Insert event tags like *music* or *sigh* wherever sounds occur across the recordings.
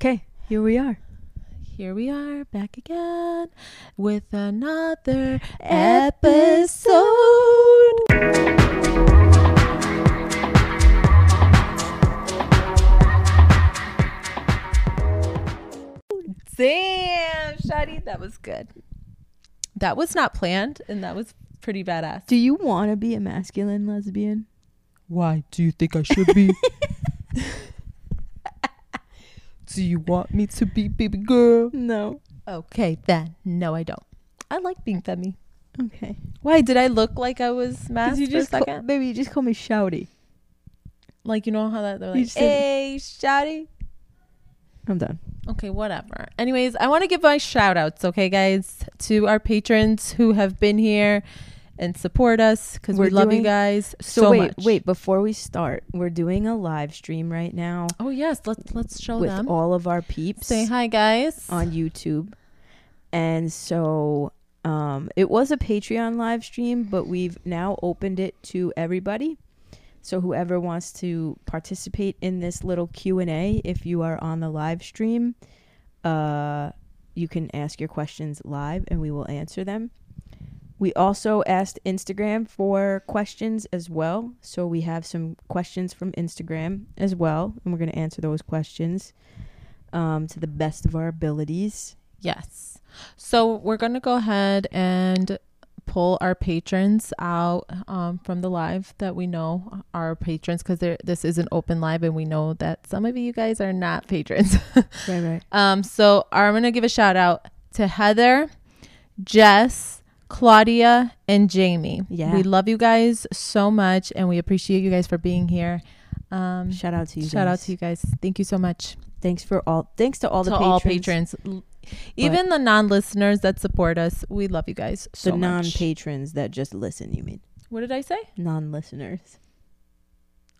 Okay, here we are. Here we are back again with another episode. Damn, Shadi, that was good. That was not planned, and that was pretty badass. Do you want to be a masculine lesbian? Why do you think I should be? *laughs* do you want me to be baby girl? No. Okay, then. No, I don't. I like being femi. Okay. Why did I look like I was masked you for just a call, second? baby, you just call me shouty. like you know how that they're You like, said- "Hey, shouty." I'm done. Okay, whatever. Anyways, I want to give my shout outs, okay, guys, to our patrons who have been here and support us because we love you guys So, so, wait, much. wait. Before we start, we're doing a live stream right now Oh yes, let's let's show with them. all of our peeps Say hi, guys. on YouTube, and so um, it was a Patreon live stream, but we've now opened it to everybody. So whoever wants to participate in this little Q and A, if you are on the live stream, uh, you can ask your questions live, and we will answer them. We also asked Instagram for questions as well. So we have some questions from Instagram as well, and we're going to answer those questions um, to the best of our abilities. Yes. So we're gonna go ahead and pull our patrons out um, from the live that we know are patrons because this is an open live and we know that some of you guys are not patrons. Right, *laughs* right. Um, so I'm gonna give a shout out to Heather, Jess, Claudia, and Jamie. Yeah. we love you guys so much, and we appreciate you guys for being here. Um, Shout out to you. shout out to you guys. Thank you so much Thanks for all. Thanks to all the patrons. all patrons, L- even the non-listeners that support us. We love you guys so the much. non-patrons that just listen. You mean What did I say? non-listeners?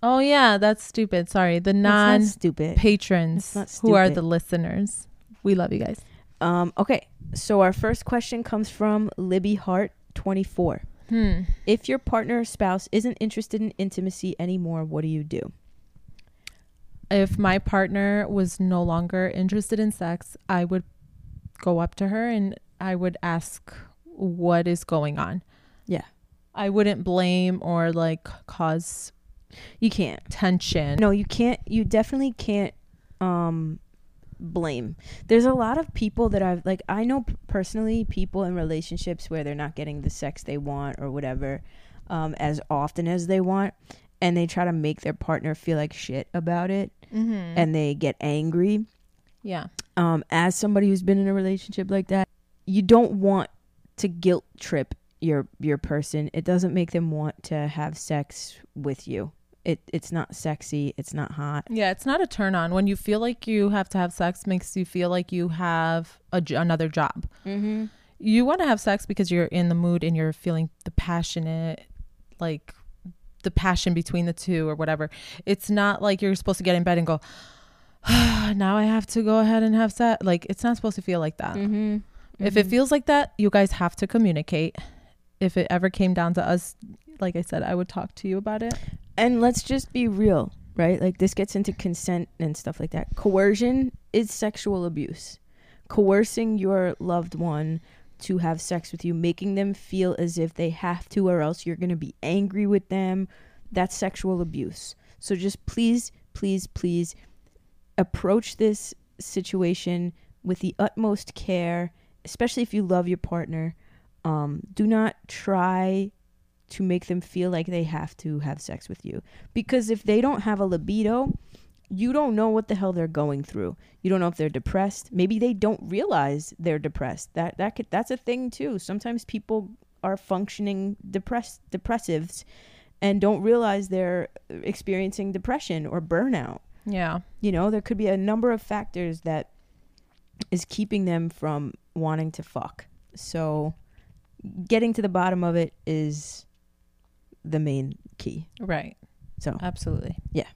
Oh yeah, that's stupid. Sorry, the non stupid. patrons who are the listeners. We love you guys. Um. Okay. So our first question comes from Libby Hart, 24. Hmm. If your partner or spouse isn't interested in intimacy anymore, what do you do? if my partner was no longer interested in sex, I would go up to her and I would ask what is going on. Yeah. I wouldn't blame or like cause You can't. tension. No, you can't. You definitely can't. Um, blame. There's a lot of people that I've like. I know p- personally people in relationships where they're not getting the sex they want or whatever, um, as often as they want, and they try to make their partner feel like shit about it, Mm-hmm. and they get angry. yeah. Um, as somebody who's been in a relationship like that, you don't want to guilt trip your your person. It doesn't make them want to have sex with you. It it's not sexy. It's not hot. Yeah, it's not a turn on. When you feel like you have to have sex makes you feel like you have a, another job. Mm-hmm. You want to have sex because you're in the mood and you're feeling the passionate like the passion between the two or whatever. It's not like you're supposed to get in bed and go, *sighs* now I have to go ahead and have sex. Like it's not supposed to feel like that. Mm-hmm. If it feels like that, you guys have to communicate. If it ever came down to us, like I said, I would talk to you about it. And let's just be real, right? Like this gets into consent and stuff like that. Coercion is sexual abuse. Coercing your loved one to have sex with you, making them feel as if they have to or else you're going to be angry with them, that's sexual abuse. So just please, please, please approach this situation with the utmost care, especially if you love your partner. Um, do not try to make them feel like they have to have sex with you. Because if they don't have a libido, you don't know what the hell they're going through. You don't know if they're depressed. Maybe they don't realize they're depressed. That that could that's a thing too. Sometimes people are functioning depressed depressives and don't realize they're experiencing depression or burnout. Yeah. You know, there could be a number of factors that is keeping them from wanting to fuck. So getting to the bottom of it is the main key. Right. So Absolutely. Yeah.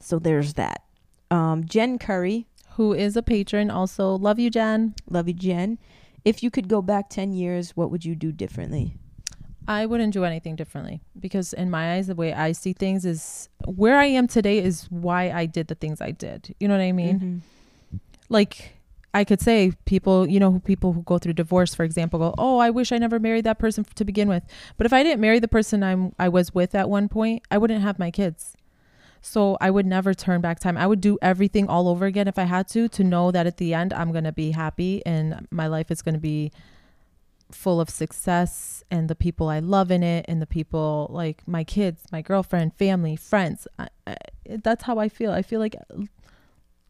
So there's that. Um Jen Curry, Who is a patron. Also, love you, Jen. love you Jen. If you could go back 10 years, what would you do differently? I wouldn't do anything differently because, in my eyes, the way I see things is where I am today is why I did the things I did. You know what I mean? Mhm. like I could say people, you know, people who go through divorce, for example, go, "Oh, I wish I never married that person to begin with." But if I didn't marry the person I'm I was with at one point, I wouldn't have my kids. So I would never turn back time. I would do everything all over again if I had to to know that at the end I'm going to be happy and my life is going to be full of success and the people I love in it and the people like my kids, my girlfriend, family, friends. I, I, that's how I feel. I feel like uh,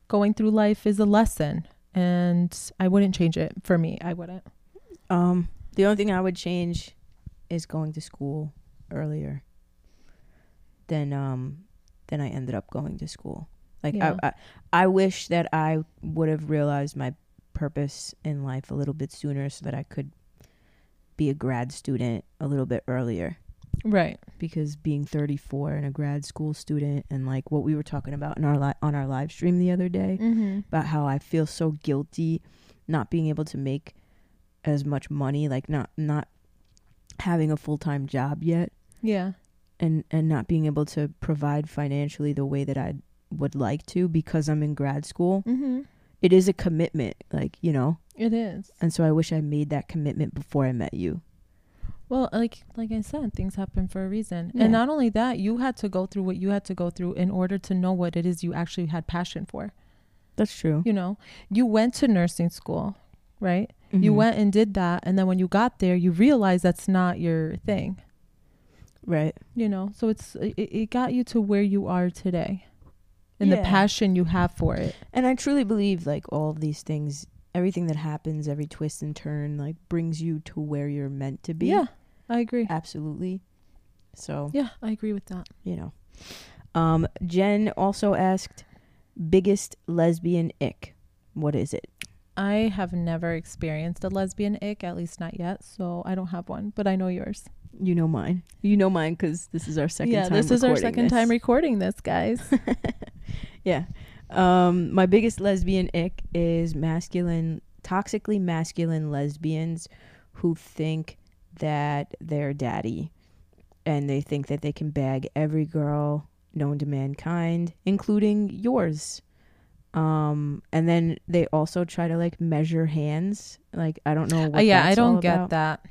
going through life is a lesson and I wouldn't change it for me. I wouldn't. Um, the only thing I would change is going to school earlier than um than I ended up going to school. Like Yeah. I, I I wish that I would have realized my purpose in life a little bit sooner so that I could be a grad student a little bit earlier Right. because being 34 and a grad school student and like what we were talking about in our li- on our live stream the other day Mm-hmm. about how I feel so guilty not being able to make as much money, like not not having a full time job yet, Yeah. and and not being able to provide financially the way that I would like to because I'm in grad school. Mm-hmm. It is a commitment, like you know, It is. and so I wish I made that commitment before I met you. Well, like like I said, things happen for a reason. Yeah. And not only that, you had to go through what you had to go through in order to know what it is you actually had passion for. That's true. You know, you went to nursing school, right? You Mhm. went and did that, and then when you got there, you realized that's not your thing. right. You know, so it's it, it got you to where you are today, and the passion you have for it. And I truly believe like all of these things, everything that happens, every twist and turn, like brings you to where you're meant to be. Yeah, I agree. absolutely. So Yeah, I agree with that. you know. Um, Jen also asked, biggest lesbian ick. What is it? I have never experienced a lesbian ick, at least not yet, so I don't have one, but I know yours. You know mine. You know mine because this is our second yeah, time. this is our recording second this. time recording this, guys. *laughs* yeah. Um, my biggest lesbian ick is masculine, toxically masculine lesbians who think that they're daddy and they think that they can bag every girl known to mankind, including yours. Um, and then they also try to like measure hands. Like I don't know. Uh, yeah, I don't get about. that.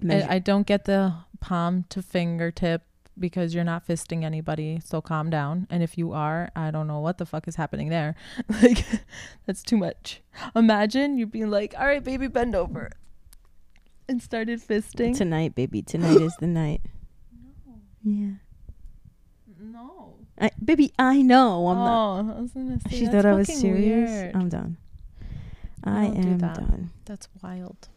Measure- I, I don't get the palm to fingertip because you're not fisting anybody. So calm down. And if you are, I don't know what the fuck is happening there. *laughs* like, *laughs* that's too much. Imagine you being like, all right, baby, bend over. And started fisting. tonight, baby. Tonight is the *gasps* night. No. Yeah. no. I, baby, I know. I'm not. oh, I was gonna say She thought I was serious. weird. I'm done. I am that. done. That's wild.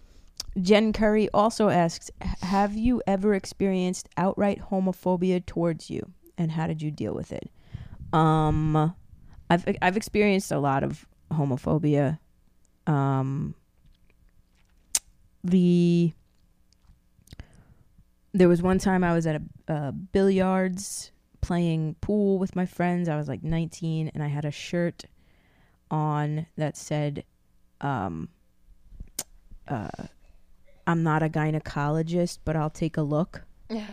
Jen Curry also asks, "Have you ever experienced outright homophobia towards you, and how did you deal with it?" Um, I've I've experienced a lot of homophobia. Um, the there was one time I was at a, a billiards playing pool with my friends. I was like 19, and I had a shirt on that said, um, uh, I'm not a gynecologist, but I'll take a look. Yeah.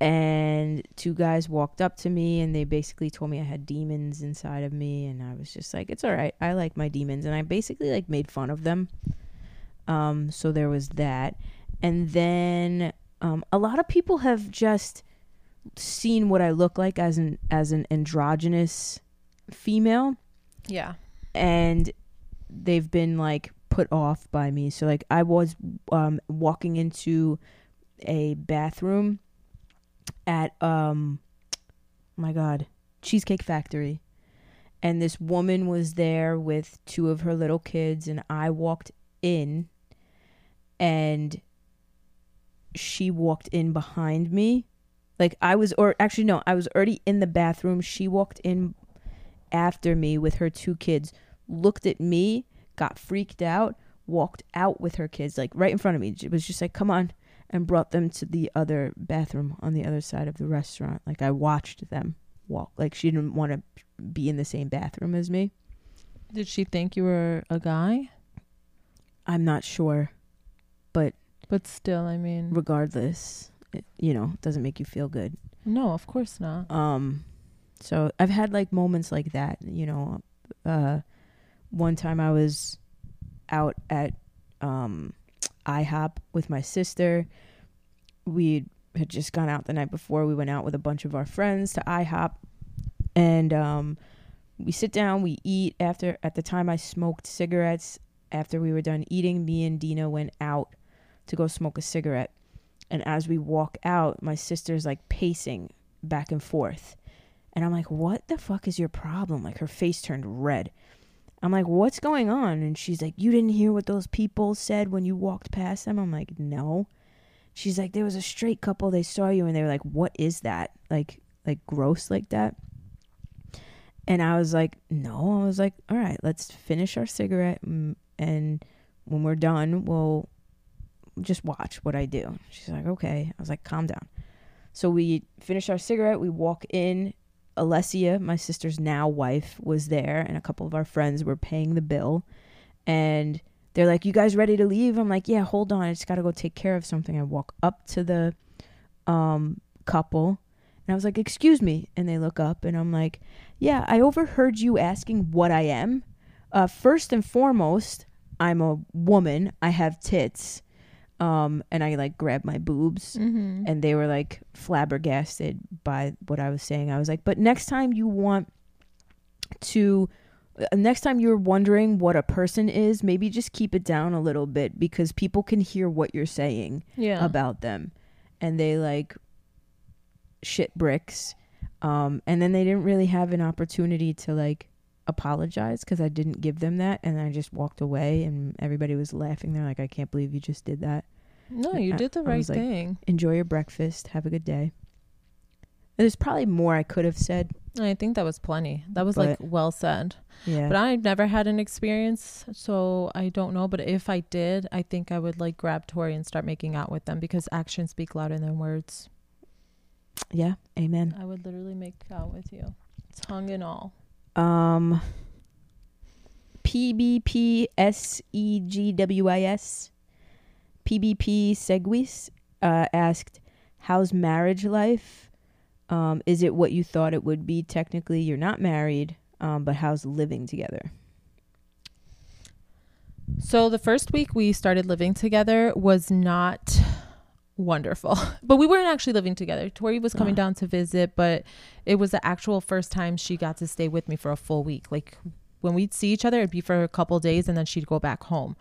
And two guys walked up to me and they basically told me I had demons inside of me. And I was just like, it's all right. I like my demons. And I basically like made fun of them. Um, so there was that. And then um, a lot of people have just seen what I look like as an as an androgynous female Yeah. and they've been like put off by me. So like I was um walking into a bathroom at um my god, Cheesecake Factory. And this woman was there with two of her little kids and I walked in and she walked in behind me. Like I was or actually no, I was already in the bathroom. She walked in after me with her two kids looked at me, got freaked out, walked out with her kids, like right in front of me. It was just like, come on, and brought them to the other bathroom on the other side of the restaurant. Like I watched them walk. Like she didn't want to be in the same bathroom as me. Did she think you were a guy? I'm not sure, but But still, I mean, regardless, it, you know, doesn't make you feel good. no, of course not. Um, so I've had like moments like that, you know, uh, one time I was out at um, IHOP with my sister. We had just gone out the night before. We went out with a bunch of our friends to IHOP, and um, we sit down. We eat after. At the time, I smoked cigarettes. After we were done eating, me and Dina went out to go smoke a cigarette. And as we walk out, my sister's like pacing back and forth. And I'm like, what the fuck is your problem? Like her face turned red. I'm like, what's going on? And she's like, you didn't hear what those people said when you walked past them? I'm like, no. She's like, there was a straight couple. They saw you and they were like, what is that? Like, like gross like that. And I was like, no. I was like, all right, let's finish our cigarette. And when we're done, we'll just watch what I do. She's like, okay. I was like, calm down. So we finish our cigarette. We walk in. Alessia, my sister's now wife, was there, and a couple of our friends were paying the bill. And they're like, "You guys ready to leave?" I'm like, "Yeah, hold on. I just got to go take care of something." I walk up to the um, couple, and I was like, "Excuse me," and they look up, and I'm like, "Yeah, I overheard you asking what I am. Uh, first and foremost, I'm a woman. I have tits." Um, and I like grabbed my boobs Mm-hmm. and they were like flabbergasted by what I was saying. I was like, but next time you want to, uh, next time you're wondering what a person is, maybe just keep it down a little bit because people can hear what you're saying Yeah. about them. And they like shit bricks. Um, and then they didn't really have an opportunity to like apologize because I didn't give them that. And I just walked away and everybody was laughing. They're like, I can't believe you just did that no, you I- did the right was like, thing. enjoy your breakfast have a good day there's probably more i could have said I think that was plenty. That was like well said. yeah But I've never had an experience, so I don't know. But if I did, I think I would like grab Tori and start making out with them because actions speak louder than words. yeah amen I would literally make out with you, tongue and all. Um pbpsegwis pbp seguis uh asked how's marriage life? Um is it what you thought it would be? Technically you're not married um but how's living together? So the first week we started living together was not wonderful. *laughs* But we weren't actually living together. Tori was coming Ah. down to visit, but it was the actual first time she got to stay with me for a full week. Like when we'd see each other, it'd be for a couple days and then she'd go back home.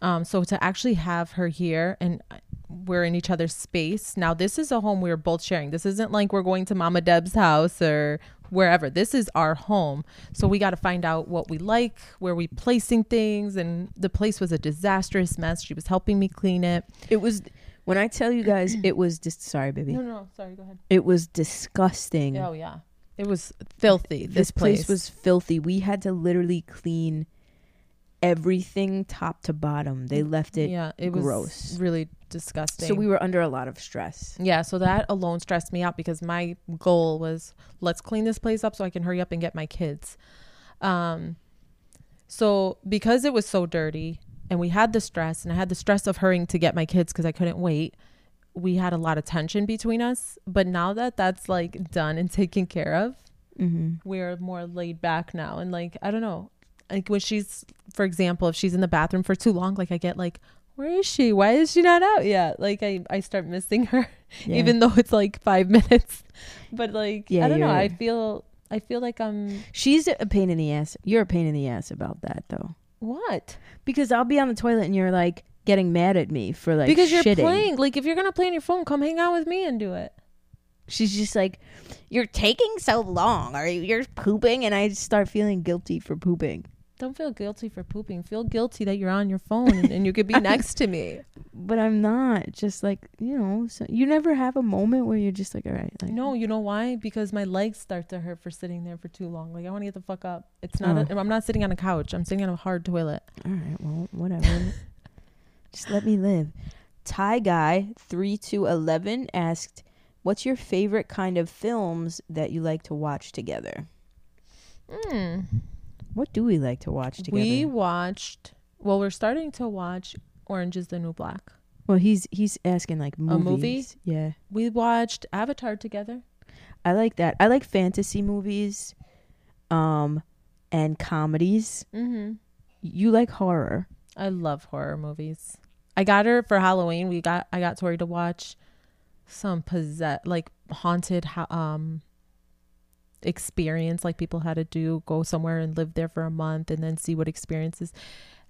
Um, so to actually have her here and we're in each other's space. Now this is a home we're both sharing. This isn't like we're going to Mama Deb's house or wherever. This is our home. So we got to find out what we like, where we placing things and the place was a disastrous mess. She was helping me clean it. it was when i tell you guys it was just sorry baby No, no, sorry, go ahead. it was disgusting Oh yeah. It was filthy. This, this place was filthy. We had to literally clean everything top to bottom. They left it. yeah, it was gross. really disgusting. So we were under a lot of stress. Yeah, so that alone stressed me out because my goal was let's clean this place up so I can hurry up and get my kids. Um so because it was so dirty and we had the stress and I had the stress of hurrying to get my kids cuz I couldn't wait, we had a lot of tension between us, but now that that's like done and *laughs* taken care of, Mm-hmm. we're more laid back now and like I don't know. Like when she's for example, if she's in the bathroom for too long, like I get like where is she? Why is she not out yet? Like I, I start missing her even though it's like five *laughs* minutes. But like Yeah, I don't know. I feel I feel like I'm she's a pain in the ass. You're a pain in the ass about that though, what? because I'll be on the toilet and you're like getting mad at me for like because you're shitting. playing. Like if you're gonna play on your phone, come hang out with me and do it. She's just like, you're taking so long. Are you? You're pooping, and I start feeling guilty for pooping. Don't feel guilty for pooping. Feel guilty that you're on your phone and, and you could be *laughs* next to me. But I'm not. Just like you know, so you never have a moment where you're just like, all right, like, No, you know why? Because my legs start to hurt for sitting there for too long. Like I want to get the fuck up. It's not. Oh. A, I'm not sitting on a couch. I'm sitting on a hard toilet. All right, well, whatever. *laughs* Just let me live. Thai guy three to eleven asked, "What's your favorite kind of films that you like to watch together?" Hmm. What do we like to watch together? We watched. Well, we're starting to watch Orange is the New Black. well, he's he's asking like movies. movie? Yeah, We watched Avatar together. I like that. I like fantasy movies. Um, and comedies. Mm-hmm. You like horror. I love horror movies. I got her for Halloween. We got I got Tori to watch some possess like haunted um experience like people had to do go somewhere and live there for a month and then see what experiences.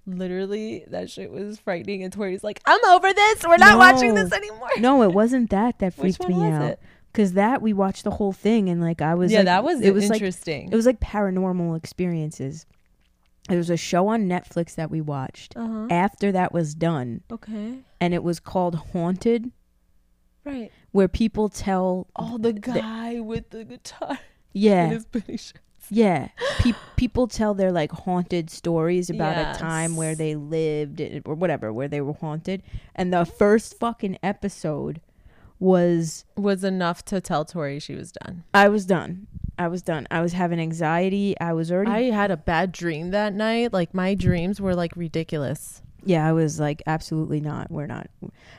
Literally that shit was frightening. And Tori's like I'm over this. We're not watching this anymore. No, it wasn't that that *laughs* freaked me out. Cause that we watched the whole thing and like I was yeah like, that was it was like interesting. it was like paranormal experiences. It was a show on Netflix that we watched uh-huh. after that was done, okay. And it was called Haunted, right. Where people tell. oh the guy with the guitar Yeah, his booty yeah. Pe- people tell their like haunted stories about Yes. a time where they lived eh, or whatever, where they were haunted. And the first fucking episode was was enough to tell Tori she was done I was done. I was done. I was having anxiety. I was already I had a bad dream that night. Like my dreams were like ridiculous. Yeah, I was like, absolutely not. We're not.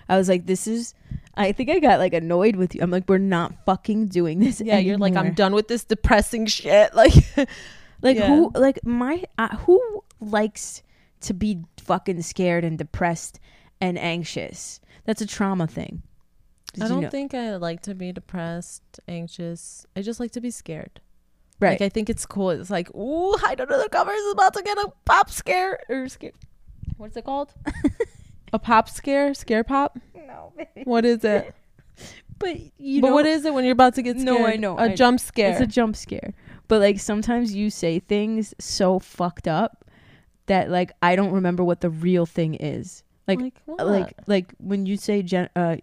I was like, this is. I think I got like annoyed with you. I'm like, we're not fucking doing this. Yeah, you're like I'm done with this depressing shit. *laughs* Like Like Yeah. who? Like my uh, who likes to be fucking scared and depressed and anxious? That's a trauma thing. Did I don't know- think I like to be depressed, anxious. I just like to be scared. right. Like I think it's cool. It's like, ooh, hide under the covers is about to get a pop scare or scare. What's it called? *laughs* a pop scare? Scare pop? no, What is it? *laughs* but you but know what is it when you're about to get scared? No. I know, A I- jump scare. It's a jump scare. But like sometimes you say things so fucked up that like I don't remember what the real thing is. Like like, what? like like when you say gen- uh,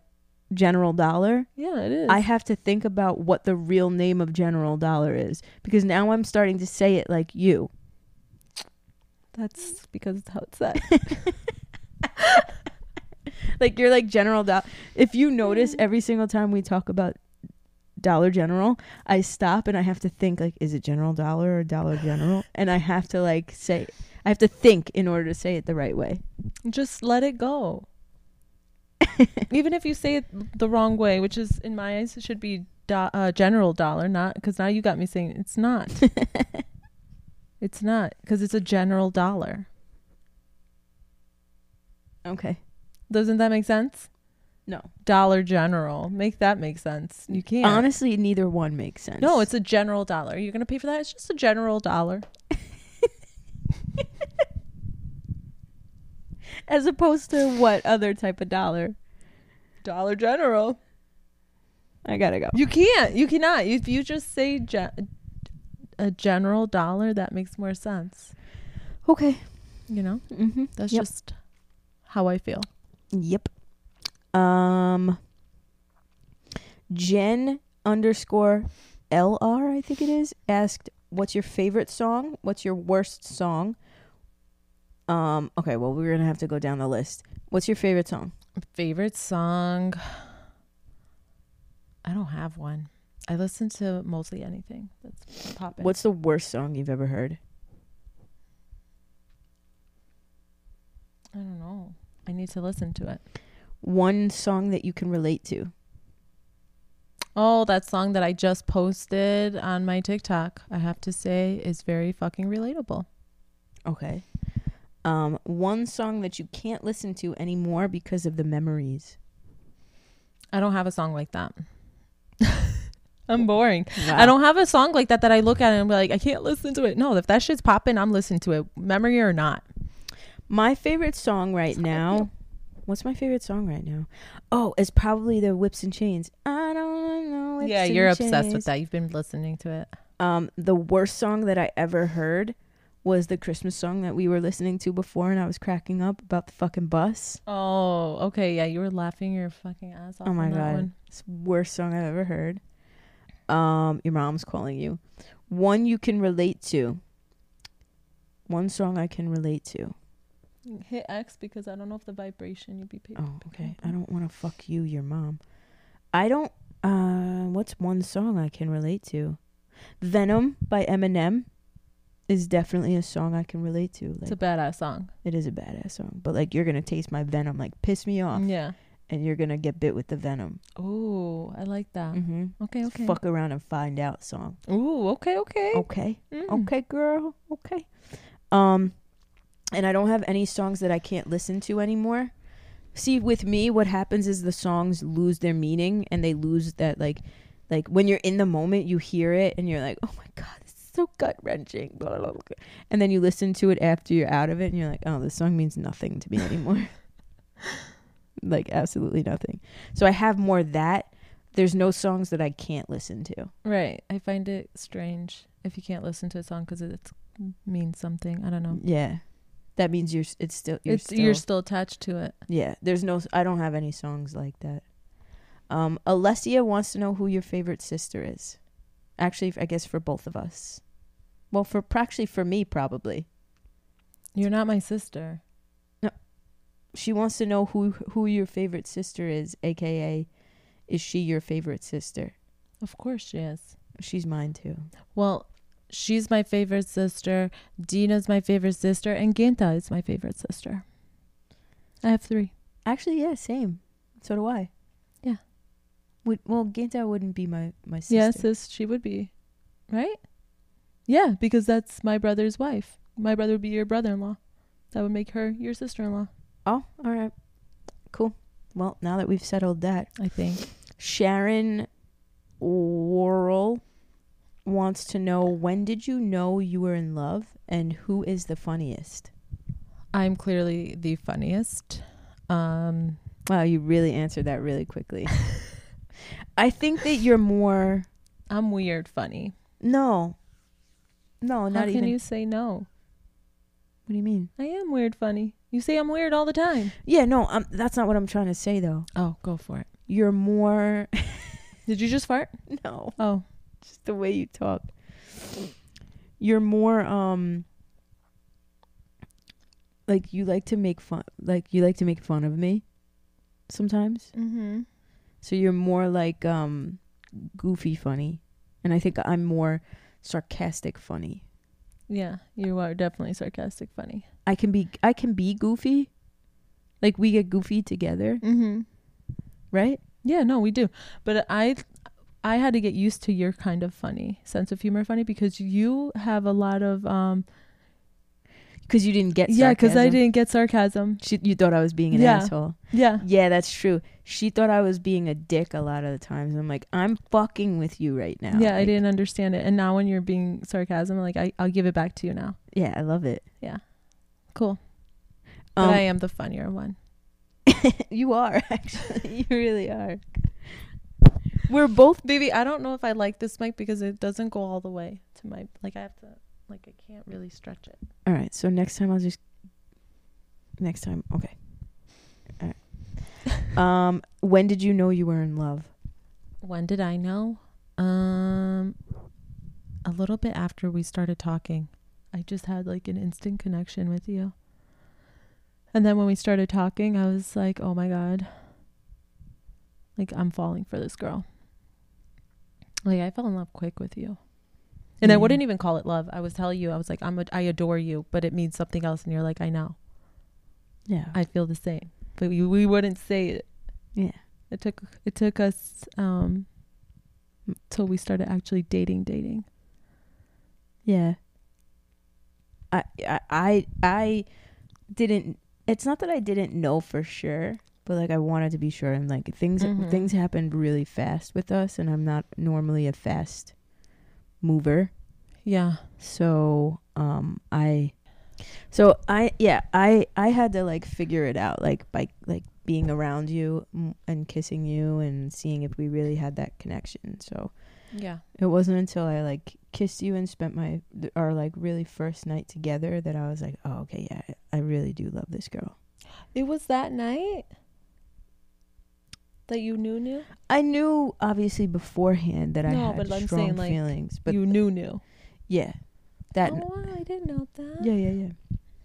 General Dollar, yeah, it is. I have to think about what the real name of General Dollar is because now I'm starting to say it like you. That's because it's how it's said. *laughs* Like you're like General Dollar. If you notice every single time we talk about Dollar General, I stop and I have to think like is it General Dollar or Dollar General? *laughs* And I have to like say I have to think in order to say it the right way. just let it go. *laughs* Even if you say it the wrong way, which is in my eyes it should be do- uh, general dollar, not because now you got me saying it's not. It's not because it's a general dollar. Okay. Doesn't that make sense? No. Dollar General, make that make sense. You can't. Honestly, neither one makes sense. no, it's a general dollar. You're gonna pay for that. It's just a general dollar. *laughs* as opposed to what other type of dollar? Dollar General. I gotta go. You can't. You cannot. If you just say a general dollar, that makes more sense. Okay. You know, Mm-hmm. that's Yep. just how I feel. Yep. Um. Jen underscore LR, I think it is, asked, "What's your favorite song? What's your worst song?" Um. Okay. Well, we're gonna have to go down the list. What's your favorite song? Favorite song? I don't have one. I listen to mostly anything that's popping. What's the worst song you've ever heard? I don't know. I need to listen to it. One song that you can relate to. Oh, that song that I just posted on my TikTok, I have to say is very fucking relatable. Okay. Um. One song that you can't listen to anymore because of the memories. I don't have a song like that. *laughs* I'm boring. I don't have a song like that that I look at and I'm like, I can't listen to it. No, if that shit's popping, I'm listening to it, memory or not. My favorite song right That's now. What's my favorite song right now? Oh, it's probably the Whips and Chains. I don't know. Yeah, you're obsessed Chains. with that. You've been listening to it. Um, the worst song that I ever heard was the Christmas song that we were listening to before, and I was cracking up about the fucking bus. Oh, okay. Yeah, you were laughing your fucking ass off. Oh my on that god, one. it's the worst song I've ever heard. Um, your mom's calling you. One you can relate to. One song I can relate to. Hit X because I don't know if the vibration you'd be picking. Oh, okay. I don't want to fuck you, your mom. I don't. Uh, what's one song I can relate to? Venom by Eminem is definitely a song I can relate to. It's Like, a badass song. it is a badass song, but like you're gonna taste my venom, like piss me off, Yeah. And you're gonna get bit with the venom. Oh, I like that. Mm-hmm. Okay, okay. Fuck around and find out song. Ooh, okay, okay. Okay. Mm. Okay, girl. Okay. Um, and I don't have any songs that I can't listen to anymore. See, with me, what happens is the songs lose their meaning and they lose that like, like when you're in the moment, you hear it and you're like, oh my god, this is so gut wrenching. And then you listen to it after you're out of it and you're like, oh, this song means nothing to me anymore. *laughs* like absolutely nothing. So I have more that. There's no songs that I can't listen to. Right. I find it strange if you can't listen to a song because it means something. I don't know. Yeah. That means you're. It's still. You're it's still, you're still attached to it. Yeah, there's no. I don't have any songs like that. Um, Alessia wants to know who your favorite sister is. Actually, I guess for both of us. Well, for actually for me probably. You're not my sister. She wants to know who who your favorite sister is, aka, is she your favorite sister? Of course she is. She's mine too. Well, she's my favorite sister. Dina's my favorite sister, and Ginta is my favorite sister. I have three. Actually, yeah, same. So do I. Yeah. Would, well, Ginta wouldn't be my my sister. Yeah, sis, she would be, right? Yeah, because that's my brother's wife. My brother would be your brother-in-law. That would make her your sister-in-law. Oh, all right. Cool. Well, now that we've settled that, I think. Sharon Worrell wants to know when did you know you were in love and who is the funniest? I'm clearly the funniest. Um, Wow, you really answered that really quickly. *laughs* I think that you're more I'm weird funny. no. No, not How can even. you say no? what do you mean? I am weird funny. You say I'm weird all the time. Yeah, no, um, that's not what I'm trying to say though. Oh, go for it. You're more *laughs* Did you just fart? *laughs* no, Oh, just the way you talk. You're more um like you like to make fun like you like to make fun of me sometimes. mm-hmm. So you're more like um goofy funny. And I think I'm more sarcastic funny. Yeah, you are definitely sarcastic funny. I can be I can be goofy. Like we get goofy together, Mm-hmm. right? Yeah, no, we do. But I I had to get used to your kind of funny sense of humor funny because you have a lot of um Because you didn't get yeah, cuz I didn't get sarcasm. She, you thought I was being an Yeah. asshole. Yeah. Yeah, that's true. She thought I was being a dick a lot of the times. I'm like, I'm fucking with you right now. Yeah, I didn't understand it. And now when you're being sarcasm, like I I'll give it back to you now. Yeah, I love it. Yeah cool. Um, but I am the funnier one. *laughs* you are actually. *laughs* you really are. We're both. Baby, I don't know if I like this mic because it doesn't go all the way to my like I have to like I can't really stretch it. All right. So next time I'll just. Next time, okay. All right. *laughs* um, when did you know you were in love? When did I know? Um a little bit after we started talking. I just had like an instant connection with you. And then when we started talking, I was like, "Oh my god. Like I'm falling for this girl." Like I fell in love quick with you. And I wouldn't even call it love. I was telling you, I was like, I'm a, I adore you, but it means something else and you're like, "I know. Yeah. I feel the same." But we, we wouldn't say it. yeah. It took it took us um till we started actually dating dating. Yeah. I I I I didn't it's not that I didn't know for sure, but like I wanted to be sure and like things Mhm. things happened really fast with us and I'm not normally a fast mover. Yeah. So, um I so I yeah, I I had to like figure it out like by like being around you and kissing you and seeing if we really had that connection. So, Yeah. it wasn't until I like kissed you and spent my th- our like really first night together that I was like, oh okay, yeah, I really do love this girl. It was that night that you knew knew. I knew obviously beforehand that I No, had but I'm strong saying, like, feelings, but you knew knew. yeah, that oh, I didn't know that. yeah yeah yeah.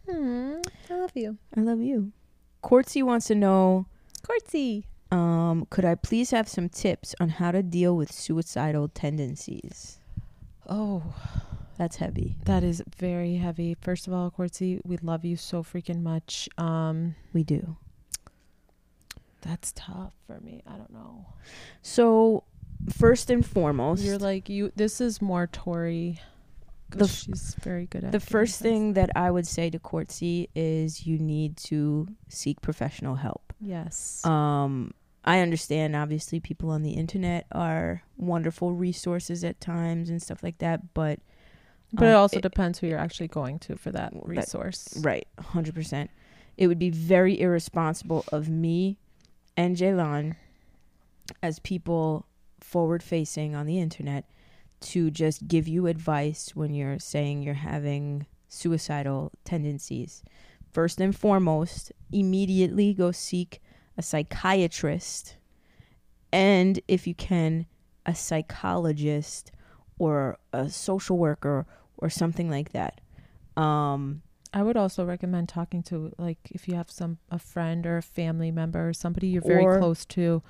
Hmm. I love you, I love you. Courtsy wants to know, Courtsy. um, could I please have some tips on how to deal with suicidal tendencies? Oh, That's heavy. that is very heavy. First of all, Courtsy, we love you so freaking much. Um, We do. That's tough for me. I don't know. So, first and foremost, You're like you. This is more Tori. 'cause The she's very good at the first advice. thing that I would say to Courtsy is you need to seek professional help. Yes. Um, I understand, obviously, people on the internet are wonderful resources at times and stuff like that, but but it um, also it- depends who you're actually going to for that That- resource. Right, 100%. It would be very irresponsible of me and Jaylan as people forward facing on the internet to just give you advice when you're saying you're having suicidal tendencies. First and foremost, immediately go seek a psychiatrist and if you can a psychologist or a social worker or something like that. Um I would also recommend talking to like if you have some a friend or a family member or somebody you're very Or- close to,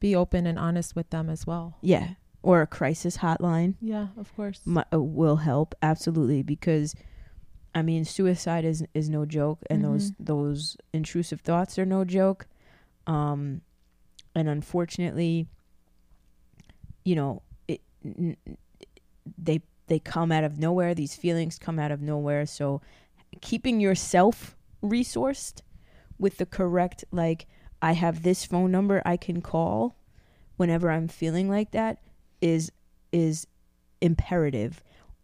be open and honest with them as well. Yeah, or a crisis hotline Yeah, of course. mu- uh, will help absolutely because I mean suicide is is no joke and those Mhm. those intrusive thoughts are no joke. Um and unfortunately you know, it n- they they come out of nowhere, these feelings come out of nowhere, so keeping yourself resourced with the correct like I have this phone number I can call whenever I'm feeling like that is is imperative.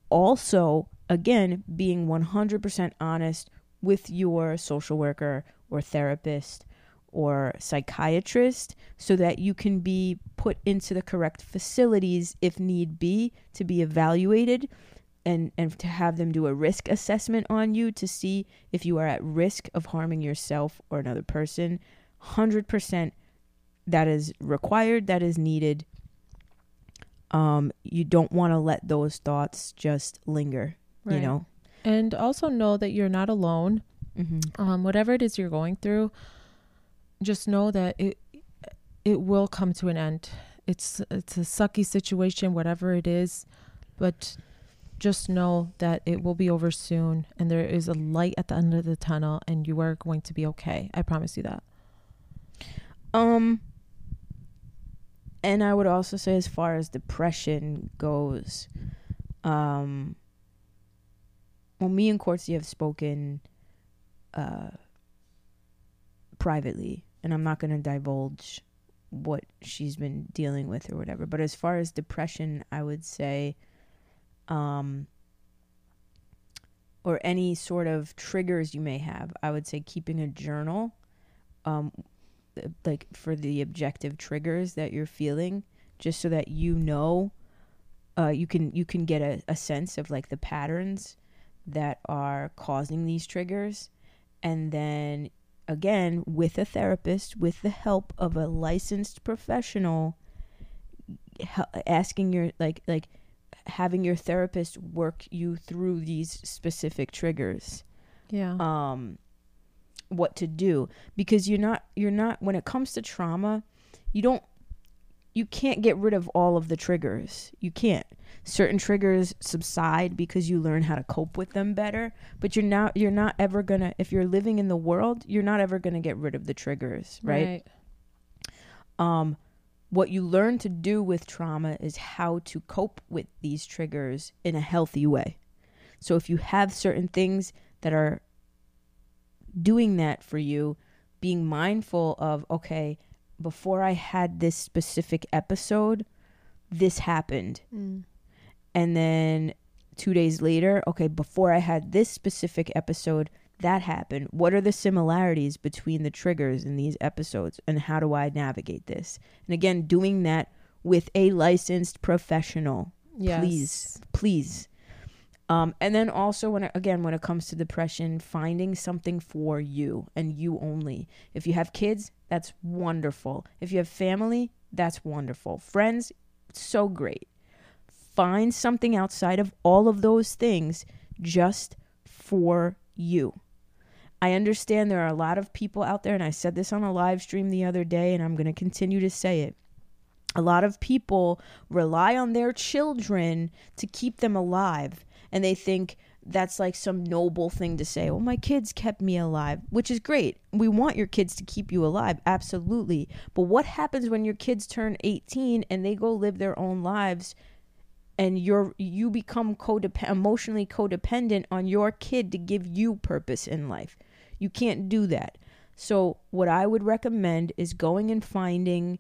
Also, again, being 100% honest with your social worker or therapist or psychiatrist so that you can be put into the correct facilities if need be to be evaluated and and to have them do a risk assessment on you to see if you are at risk of harming yourself or another person 100% that is required that is needed um you don't want to let those thoughts just linger you know And also know that you're not alone. mm-hmm. Um, whatever it is you're going through, just know that it it will come to an end. It's it's a sucky situation, whatever it is, but just know that it will be over soon, and there is a light at the end of the tunnel, and you are going to be okay. I promise you that. Um, and I would also say, as far as depression goes, um, well, me and Courtsy have spoken, uh, privately, and I'm not going to divulge what she's been dealing with or whatever. But as far as depression, I would say, um, or any sort of triggers you may have, I would say keeping a journal, um, like for the objective triggers that you're feeling just so that you know uh, you can you can get a, a sense of like the patterns that are causing these triggers. And then again with a therapist with the help of a licensed professional asking your like like having your therapist work you through these specific triggers. Yeah. um what to do because you're not you're not when it comes to trauma you don't you can't get rid of all of the triggers. You can't. Certain triggers subside because you learn how to cope with them better but you're not you're not ever gonna if you're living in the world you're not ever gonna get rid of the triggers right, um what you learn to do with trauma is how to cope with these triggers in a healthy way so if you have certain things that are doing that for you, being mindful of, okay, before I had this specific episode, this happened. Mm. And then two days later, okay, before I had this specific episode, that happened. What are the similarities between the triggers in these episodes and how do I navigate this? And again, doing that with a licensed professional. Yes. please please. Um and then also when it, again when it comes to depression finding something for you and you only. If you have kids that's wonderful. If you have family that's wonderful. Friends so great. Find something outside of all of those things just for you I understand there are a lot of people out there, and I said this on a live stream the other day, and I'm going to continue to say it. A lot of people rely on their children to keep them alive, and they think that's like some noble thing to say. Well, my kids kept me alive, which is great. We want your kids to keep you alive, absolutely. But what happens when your kids turn 18 and they go live their own lives and you're you become codep- emotionally codependent on your kid to give you purpose in life? You can't do that. So, what I would recommend is going and finding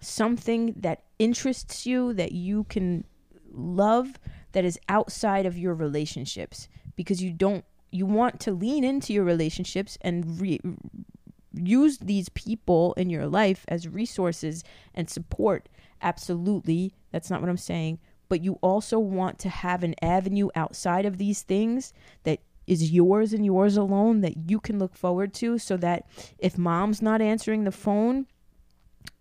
something that interests you that you can love that is outside of your relationships because you don't you want to lean into your relationships and re- use these people in your life as resources and support. Absolutely. That's not what i'm saying. But you also want to have an avenue outside of these things that is yours and yours alone that you can look forward to so that if mom's not answering the phone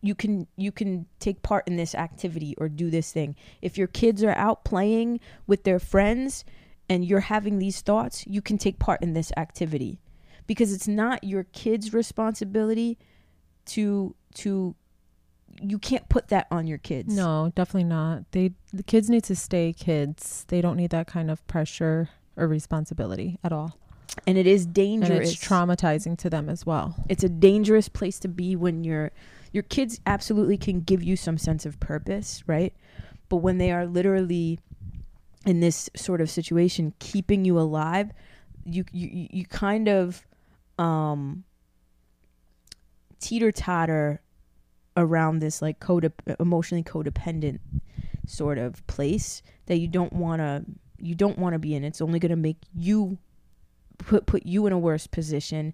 you can you can take part in this activity or do this thing if your kids are out playing with their friends and you're having these thoughts you can take part in this activity because it's not your kids responsibility to to you can't put that on your kids No, definitely not. They the kids need to stay kids. They don't need that kind of pressure or responsibility at all. and it is And dangerous it's traumatizing to them as well. it's a dangerous place to be when you're your kids absolutely can give you some sense of purpose right but when they are literally in this sort of situation keeping you alive you you you- kind of um teeter totter around this like codep- emotionally codependent sort of place that you don't want to you don't want to be in. It's only going to make you put put you in a worse position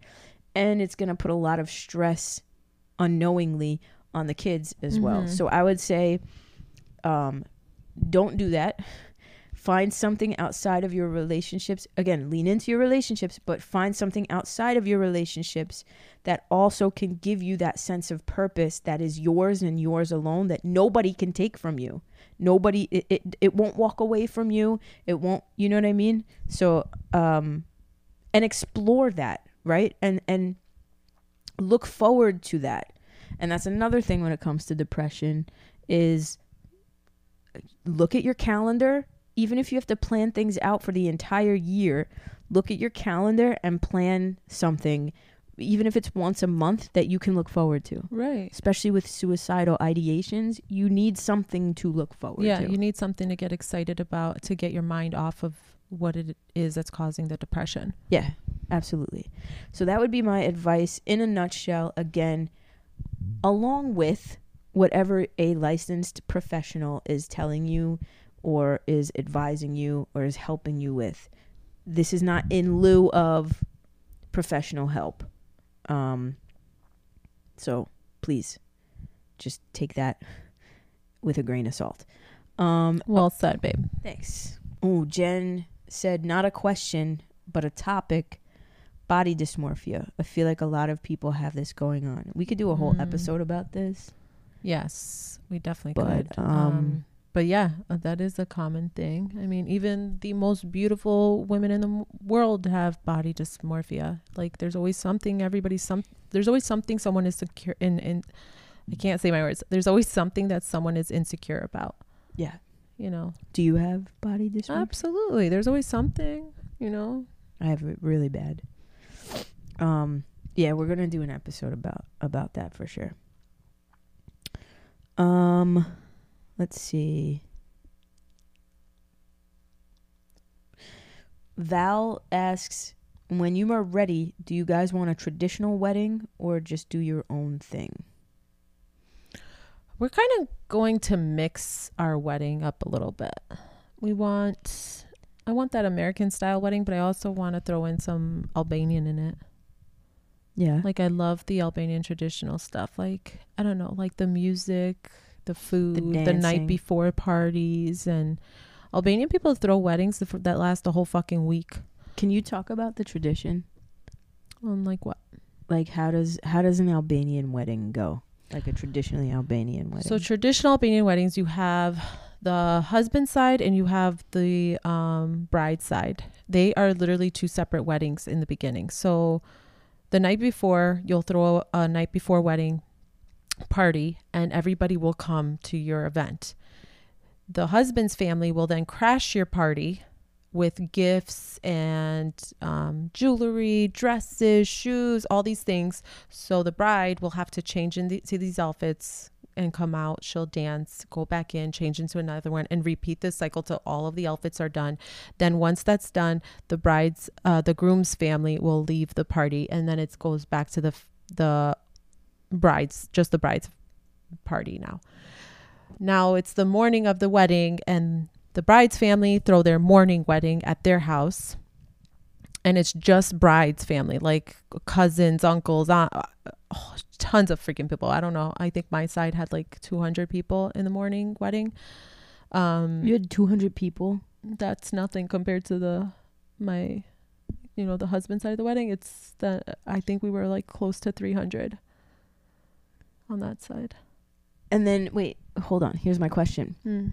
and it's going to put a lot of stress unknowingly on the kids as well. Mhm. so i would say um don't do that find something outside of your relationships. Again lean into your relationships but find something outside of your relationships that also can give you that sense of purpose that is yours and yours alone that nobody can take from you. Nobody it, it, it won't walk away from you. It won't you know what i mean? So um and explore that right? And and look forward to that. And that's another thing when it comes to depression is look at your calendar even if you have to plan things out for the entire year look at your calendar and plan something even if it's once a month that you can look forward to Right. especially with suicidal ideations you need something to look forward to. Yeah, to you need something to get excited about to get your mind off of what it is that's causing the depression. Yeah, absolutely. So that would be my advice in a nutshell. Again, along with whatever a licensed professional is telling you, or is advising you, or is helping you with. This is not in lieu of professional help. Um, so please just take that with a grain of salt. Um, Well said, babe. Thanks. Oh, Jen said not a question, but a topic. Body dysmorphia. I feel like a lot of people have this going on. We could do a whole Mm. episode about this. Yes, we definitely But, could. um, but yeah, uh, that is a common thing. I mean, even the most beautiful women in the world have body dysmorphia. Like, there's always something. Everybody's some. There's always something someone is secure in. In I can't say my words. There's always something that someone is insecure about. Yeah. You know, Do you have body dysmorphia? absolutely. There's always something. You know. I have it really bad. Um, yeah, we're gonna do an episode about about that for sure. Um, let's see. Val asks, "When you are ready, do you guys want a traditional wedding or just do your own thing?" We're kind of going to mix our wedding up a little bit. We want I want that American style wedding, but I also want to throw in some Albanian in it. Yeah, Like I love the Albanian traditional stuff. Like I don't know, like the music, the food, the, dancing. night before parties and Albanian people throw weddings that last a whole fucking week. can you talk about the tradition? Um, like what? Like, how does how does an Albanian wedding go? Like a traditionally Albanian wedding. So traditional Albanian weddings, you have the husband side and you have the um, bride side. They are literally two separate weddings in the beginning. So the night before, you'll throw a, a night before wedding party, and everybody will come to your event. The husband's family will then crash your party with gifts and um, jewelry, dresses, shoes, all these things. So the bride will have to change into these outfits and come out. She'll dance, go back in, change into another one, and repeat this cycle till all of the outfits are done. Then once that's done, the bride's, uh, the groom's family will leave the party, and then it goes back to the the bride's, just the bride's party now. Now it's the morning of the wedding, and the bride's family throw their morning wedding at their house. And it's just bride's family, like cousins, uncles, aunt, oh, tons of freaking people. I don't know. I think my side had like 200 people in the morning wedding. Um, you had 200 people. That's nothing compared to the my, you know, the husband side of the wedding. It's that I think we were like close to 300 on that side. And then wait, hold on. Here's my question. Hmm.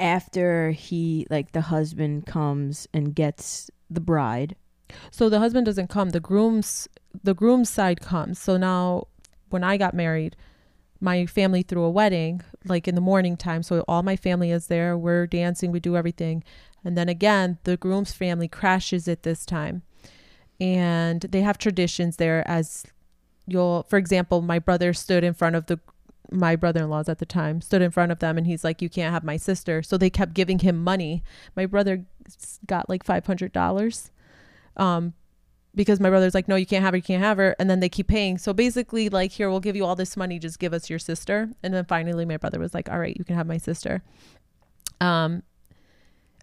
After he like the husband comes and gets the bride. So the husband doesn't come. The groom's the groom's side comes. So now when I got married, my family threw a wedding like in the morning time. So all my family is there. We're dancing, we do everything. And then again, the groom's family crashes it this time. And they have traditions there as you'll for example my brother stood in front of the my brother-in-laws at the time stood in front of them and he's like you can't have my sister. So they kept giving him money. My brother got like $500 um because my brother's like no you can't have her you can't have her. And then they keep paying. So basically like here we'll give you all this money just give us your sister. And then finally my brother was like all right you can have my sister. Um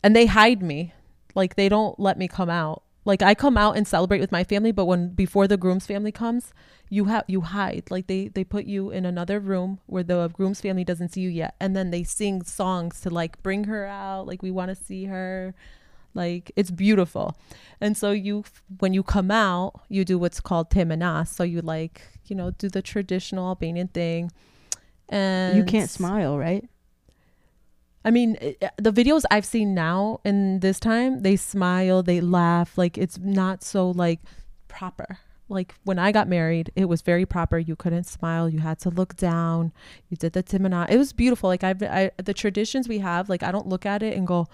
and they hide me. Like they don't let me come out. Like I come out and celebrate with my family, but when before the groom's family comes, you have you hide. Like they they put you in another room where the groom's family doesn't see you yet, and then they sing songs to like bring her out. Like we want to see her. Like it's beautiful, and so you when you come out, you do what's called temanas. So you like you know do the traditional Albanian thing, and you can't smile, right? I mean, eh, eh, the videos I've seen now in this time, they smile, they laugh. Like it's not so like proper. Like when I got married, it was very proper. You couldn't smile. You had to look down. You did the timana. It was beautiful. Like I've, I, the traditions we have, like I don't look at it and go,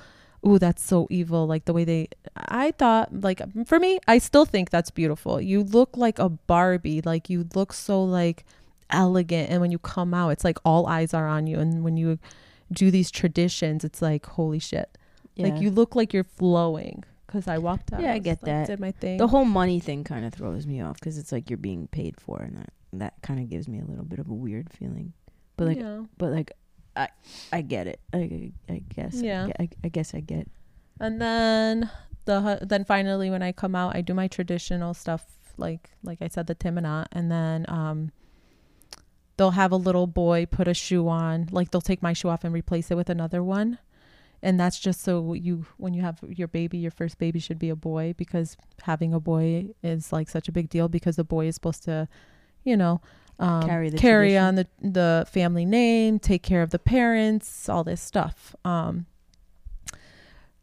"Ooh, that's so evil." Like the way they, I thought, like for me, I still think that's beautiful. You look like a Barbie. Like you look so like elegant, and when you come out, it's like all eyes are on you. And when you do these traditions, it's like holy shit. Yeah. Like you look like you're flowing because I walked out. Yeah, I get like, that. Did my thing. The whole money thing kind of throws me off because it's like you're being paid for, and that that kind of gives me a little bit of a weird feeling. But like, yeah. but like, I I get it. I I guess. Yeah. I, I, guess I get. And then the then finally when I come out, I do my traditional stuff like like I said the timana, and then um they'll have a little boy put a shoe on like they'll take my shoe off and replace it with another one and that's just so you when you have your baby your first baby should be a boy because having a boy is like such a big deal because the boy is supposed to you know um, carry, carry on the the family name take care of the parents all this stuff. Um,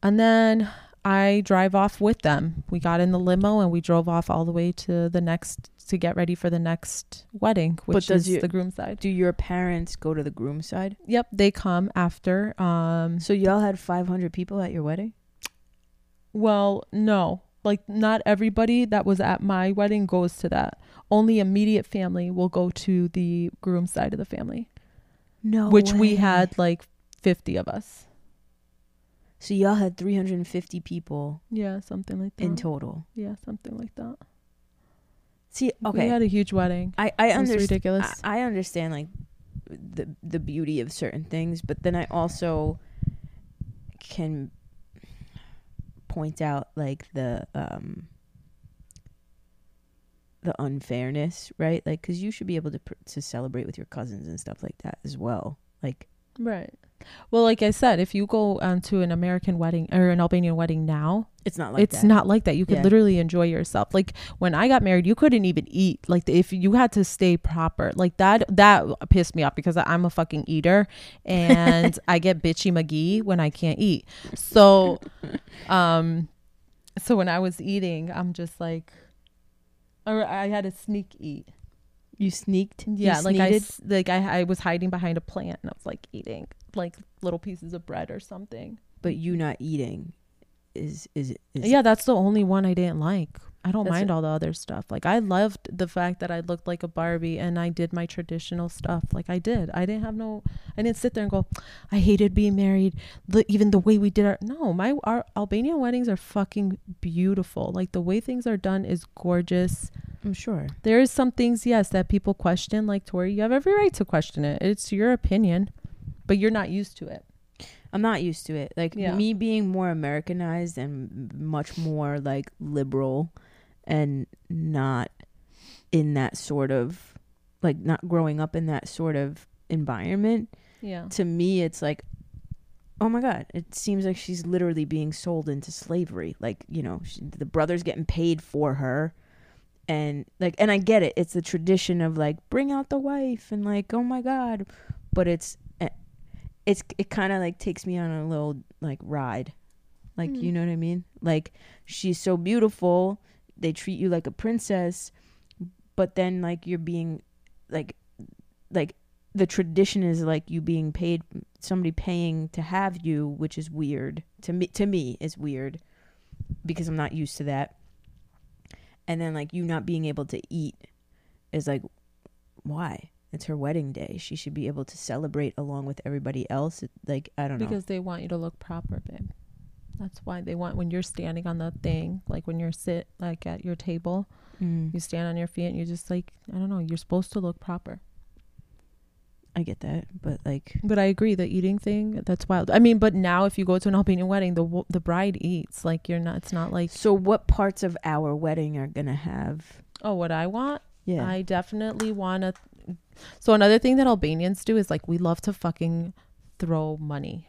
and then I drive off with them. We got in the limo and we drove off all the way to the next to get ready for the next wedding, which is you, the groom side. Do your parents go to the groom side? Yep, they come after. Um, so y'all had 500 people at your wedding? Well, no. Like not everybody that was at my wedding goes to that. Only immediate family will go to the groom side of the family. No. Which way. we had like 50 of us. So y'all had 350 people. Yeah, something like that. In total. Yeah, something like that. See, okay. We had a huge wedding. I I understand. Ridiculous. I, I understand like the the beauty of certain things, but then I also can point out like the um the unfairness, right? Like cuz you should be able to pr- to celebrate with your cousins and stuff like that as well. Like right. Well, like I said, if you go um, to an American wedding or an Albanian wedding now, it's not like it's that. not like that. You could yeah. literally enjoy yourself. Like when I got married, you couldn't even eat. Like if you had to stay proper, like that that pissed me off because I'm a fucking eater and *laughs* I get bitchy McGee when I can't eat. So, *laughs* um, so when I was eating, I'm just like, or I had to sneak eat. You sneaked? Yeah, you like I like I I was hiding behind a plant and I was like eating like little pieces of bread or something. but you not eating is is, is yeah, that's the only one I didn't like. I don't That's mind it. all the other stuff. Like I loved the fact that I looked like a Barbie and I did my traditional stuff. Like I did. I didn't have no. I didn't sit there and go, I hated being married. The, even the way we did our no, my our Albanian weddings are fucking beautiful. Like the way things are done is gorgeous. I'm sure. There is some things, yes, that people question. Like Tori, you have every right to question it. It's your opinion, but you're not used to it. I'm not used to it. Like Yeah. me being more Americanized and much more like liberal and not in that sort of like not growing up in that sort of environment. Yeah. To me it's like oh my god, it seems like she's literally being sold into slavery. Like, you know, she, the brother's getting paid for her and like and I get it. It's the tradition of like bring out the wife and like oh my god, but it's eh, it's it kind of like takes me on a little like ride. Like, you Mm. know what I mean? Like she's so beautiful, they treat you like a princess, but then like you're being like like the tradition is like you being paid somebody paying to have you, which is weird. To me to me is weird because I'm not used to that. And then like you not being able to eat is like why? It's her wedding day. She should be able to celebrate along with everybody else. Like I don't know. Because they want you to look proper, babe. That's why they want when you're standing on the thing, like when you're sit like at your table, Mm, you stand on your feet and you're just like I don't know, you're supposed to look proper. I get that, but like But I agree, the eating thing, that's wild. I mean, but now if you go to an Albanian wedding, the the bride eats. Like you're not. It's not like so what parts of our wedding are going to have oh, what I want. yeah. I definitely want to. So another thing that Albanians do is like we love to fucking throw money.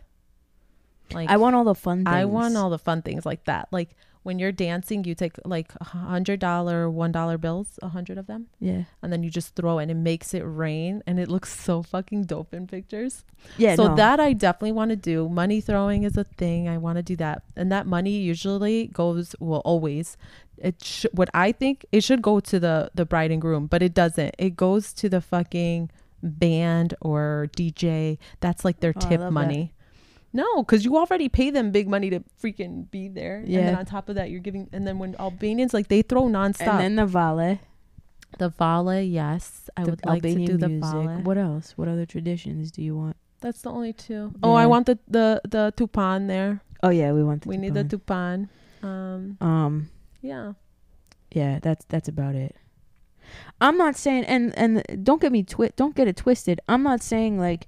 Like I want all the fun things. I want all the fun things like that. Like when you're dancing, you take like a hundred dollar, one dollar bills, a hundred of them, Yeah. and then you just throw it and it makes it rain and it looks so fucking dope in pictures. Yeah, so no. that I definitely want to do. Money throwing is a thing. I want to do that. And that money usually goes well always it sh- what I think it should go to the the bride and groom, but it doesn't. It goes to the fucking band or DJ. That's like their Oh, tip money. No, because you already pay them big money to freaking be there. Yeah. And then on top of that, you're giving. And then when Albanians like they throw nonstop. and then the vale, the vale, yes, I the would like to do the music. vale. What else? What other traditions do you want? That's the only two. Oh, I want the the the tupan there. Oh yeah, we want. The we need the tupan. tupan. Um, Um. yeah. Yeah, that's that's about it. I'm not saying, and and don't get me twi- don't get it twisted. I'm not saying like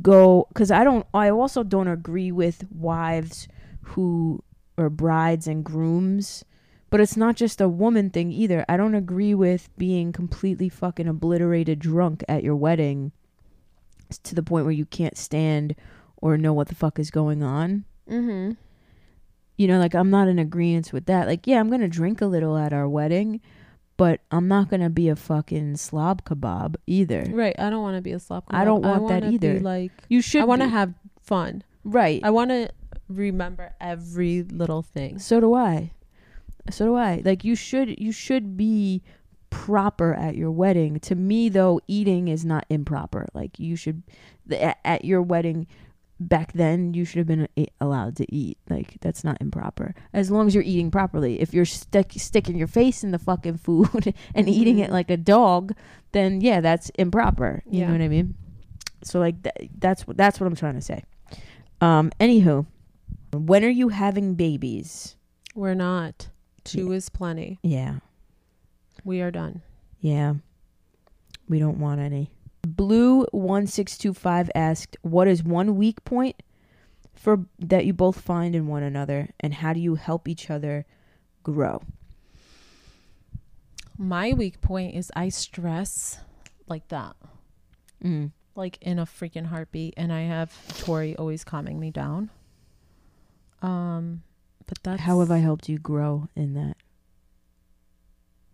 go because I don't. I also don't agree with wives who or brides and grooms. But it's not just a woman thing either. I don't agree with being completely fucking obliterated drunk at your wedding to the point where you can't stand or know what the fuck is going on. Mm-hmm. You know, like I'm not in agreement with that. Like, yeah, I'm gonna drink a little at our wedding, but I'm not gonna be a fucking slob kebab either. Right. I don't want to be a slop. I don't kebab. want that wanna be, either. like You should. I want to have fun. right. I want to remember every little thing. so do I. So do I. Like you should. You should be proper at your wedding. To me, though, eating is not improper. Like you should at your wedding. Back then, you should have been a- allowed to eat. Like that's not improper, as long as you're eating properly. If you're stick sticking your face in the fucking food *laughs* and eating it Mhm. like a dog, then yeah, that's improper. You Yeah. know what I mean? So like th- that's what that's what I'm trying to say. Um. Anywho, when are you having babies? We're not. Two is plenty. Yeah. We are done. Yeah. We don't want any. Blue1625 asked, What is one weak point for that you both find in one another and how do you help each other grow? My weak point is I stress like that, Mm. like in a freaking heartbeat, and I have Tori always calming me down. Um, but that's How have I helped you grow in that?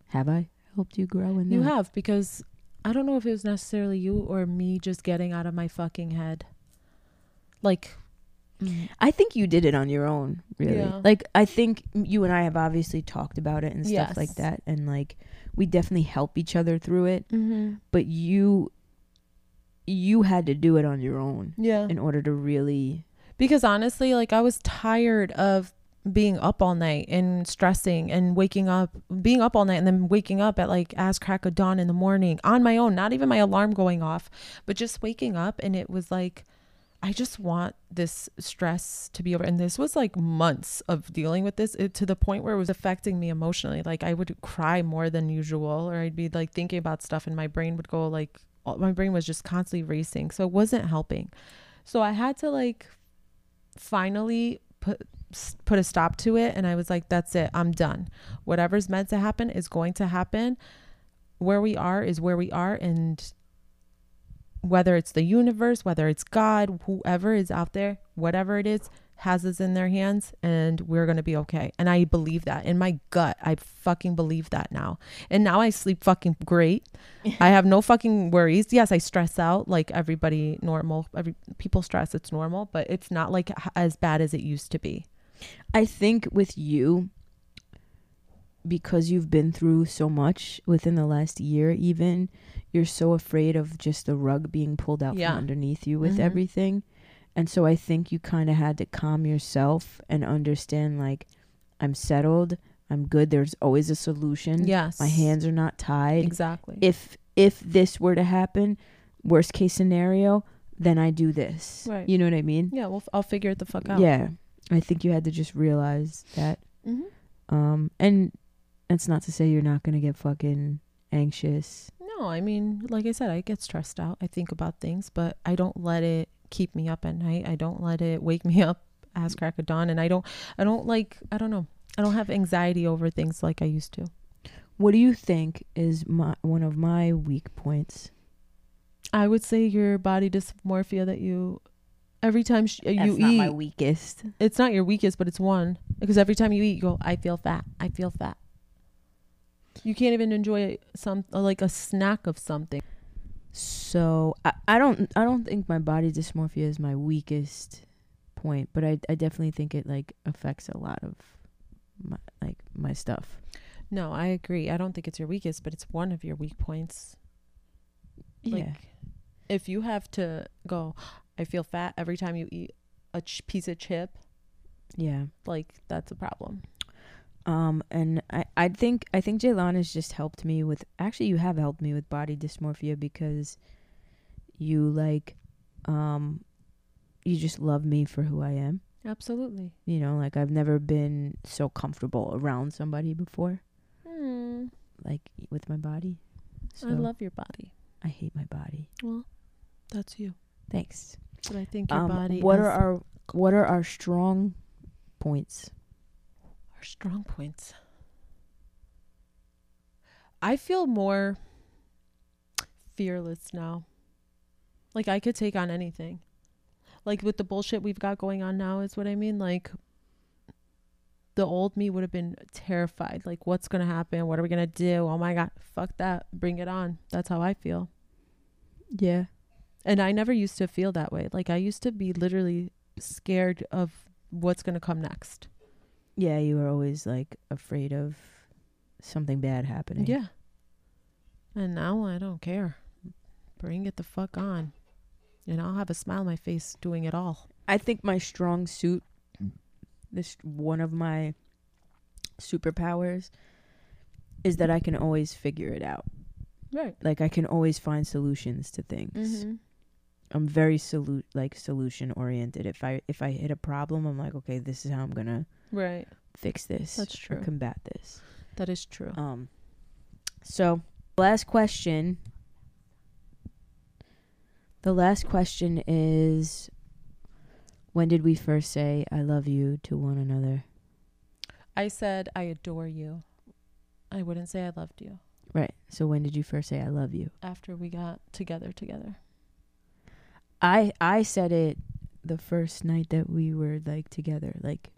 Have I helped you grow in that? You have because I don't know if it was necessarily you or me just getting out of my fucking head. Like, I think you did it on your own, really. Yeah. Like I think you and I have obviously talked about it and stuff like that and like we definitely help each other through it, mm-hmm. but you you had to do it on your own yeah, in order to really Because honestly, like I was tired of being up all night and stressing and waking up, being up all night and then waking up at like ass crack of dawn in the morning on my own, not even my alarm going off, but just waking up. And it was like, I just want this stress to be over. And this was like months of dealing with this it, to the point where it was affecting me emotionally. Like I would cry more than usual, or I'd be like thinking about stuff and my brain would go like, my brain was just constantly racing. So it wasn't helping. So I had to like finally put put a stop to it and I was like that's it I'm done whatever's meant to happen is going to happen where we are is where we are and whether it's the universe whether it's God whoever is out there whatever it is has us in their hands and we're going to be okay. And I believe that in my gut. I fucking believe that now. And now I sleep fucking great. *laughs* I have no fucking worries. Yes, I stress out like everybody normal. Every people stress, it's normal, but it's not like as bad as it used to be. I think with you because you've been through so much within the last year even you're so afraid of just the rug being pulled out Yeah. from underneath you with Mhm. everything and so i think you kind of had to calm yourself and understand like i'm settled i'm good there's always a solution Yes. my hands are not tied Exactly. if if this were to happen worst case scenario then i do this Right. you know what i mean yeah, well, I'll figure it the fuck out. yeah i think you had to just realize that hmm um, and that's not to say you're not gonna get fucking anxious. No, I mean, like I said, I get stressed out. I think about things, but I don't let it keep me up at night. I don't let it wake me up ass crack of dawn, and I don't, I don't like, I don't know, I don't have anxiety over things like I used to. What do you think is my one of my weak points? I would say your body dysmorphia that you, every time sh- uh, you That's eat, not my weakest. it's not your weakest, but it's one because every time you eat, you go, I feel fat, I feel fat. You can't even enjoy some uh, like a snack of something. So I, I don't I don't think my body dysmorphia is my weakest point, but I I definitely think it like affects a lot of my like my stuff. No, I agree. I don't think it's your weakest, but it's one of your weak points. Like, yeah. if you have to go, I feel fat every time you eat a ch- piece of chip, Yeah. like that's a problem. Um, and I, I think I think Jaylon has just helped me with actually you have helped me with body dysmorphia because you like um you just love me for who I am. Absolutely. You know, like I've never been so comfortable around somebody before, Hmm. like with my body. So I love your body. I hate my body. Well, that's you. Thanks. But I think your Um, body. what is are our what are our strong points? our strong points? I feel more fearless now. Like I could take on anything. Like with the bullshit we've got going on now is what I mean. Like the old me would have been terrified. Like what's gonna happen? What are we gonna do? Oh my god, fuck that. Bring it on. That's how I feel. Yeah. And I never used to feel that way. Like I used to be literally scared of what's gonna come next. Yeah, you were always like afraid of something bad happening. Yeah. And now I don't care. Bring it the fuck on. And I'll have a smile on my face doing it all. I think my strong suit, this one of my superpowers, is that I can always figure it out. Right. Like I can always find solutions to things. Mm-hmm. I'm very solu- like solution oriented. If I if I hit a problem, I'm like, okay, this is how I'm gonna Right. fix this. That's true. combat this. That is true. Um. So, last question. The last question is when did we first say I love you to one another? I said I adore you. I wouldn't say I loved you Right. So when did you first say I love you? after we got together together. I I said it the first night that we were like together. Like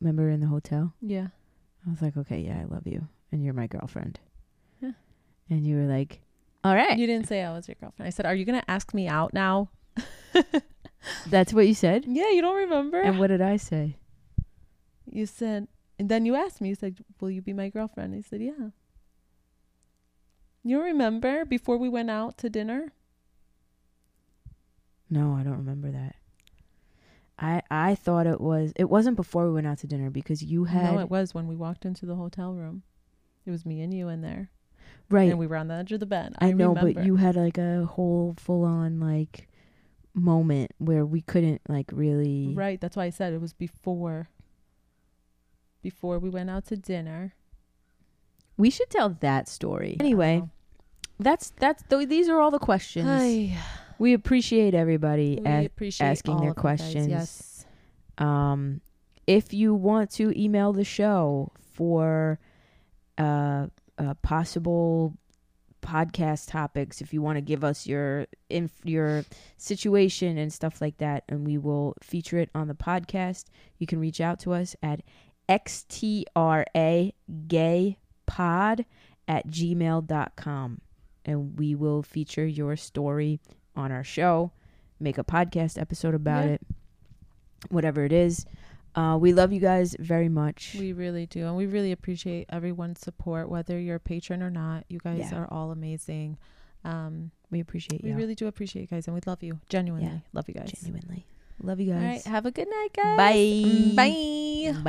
remember in the hotel? Yeah. I was like, "Okay, yeah, I love you." And you're my girlfriend. Yeah. And you were like, "All right." You didn't say I was your girlfriend. I said, Are you gonna ask me out now? *laughs* That's what you said? Yeah, you don't remember? And what did I say? you said and then you asked me, you said, Will you be my girlfriend? I said, Yeah. You remember before we went out to dinner? No, I don't remember that. I I thought it was it wasn't before we went out to dinner because you had no, it was when we walked into the hotel room. It was me and you in there, right. and we were on the edge of the bed. I, I, know, remember. but you had like a whole full on like moment where we couldn't like really right. That's why I said it was before. Before we went out to dinner. We should tell that story. Anyway, that's that's th- these are all the questions. Ay, We appreciate everybody we as- appreciate asking their you guys, questions. Yes. Um, if you want to email the show for uh, uh, possible podcast topics, if you want to give us your inf- your situation and stuff like that, and we will feature it on the podcast, you can reach out to us at xtra gay pod at gmail.com and we will feature your story on our show make a podcast episode about Yeah. it whatever it is. Uh, we love you guys very much. We really do. And we really appreciate everyone's support, whether you're a patron or not. You guys Yeah. are all amazing. Um, we appreciate we you We really do appreciate you guys and we love you. Genuinely. Yeah. Love you guys. genuinely. Love you guys. right. Have a good night, guys. Bye. Bye. Bye.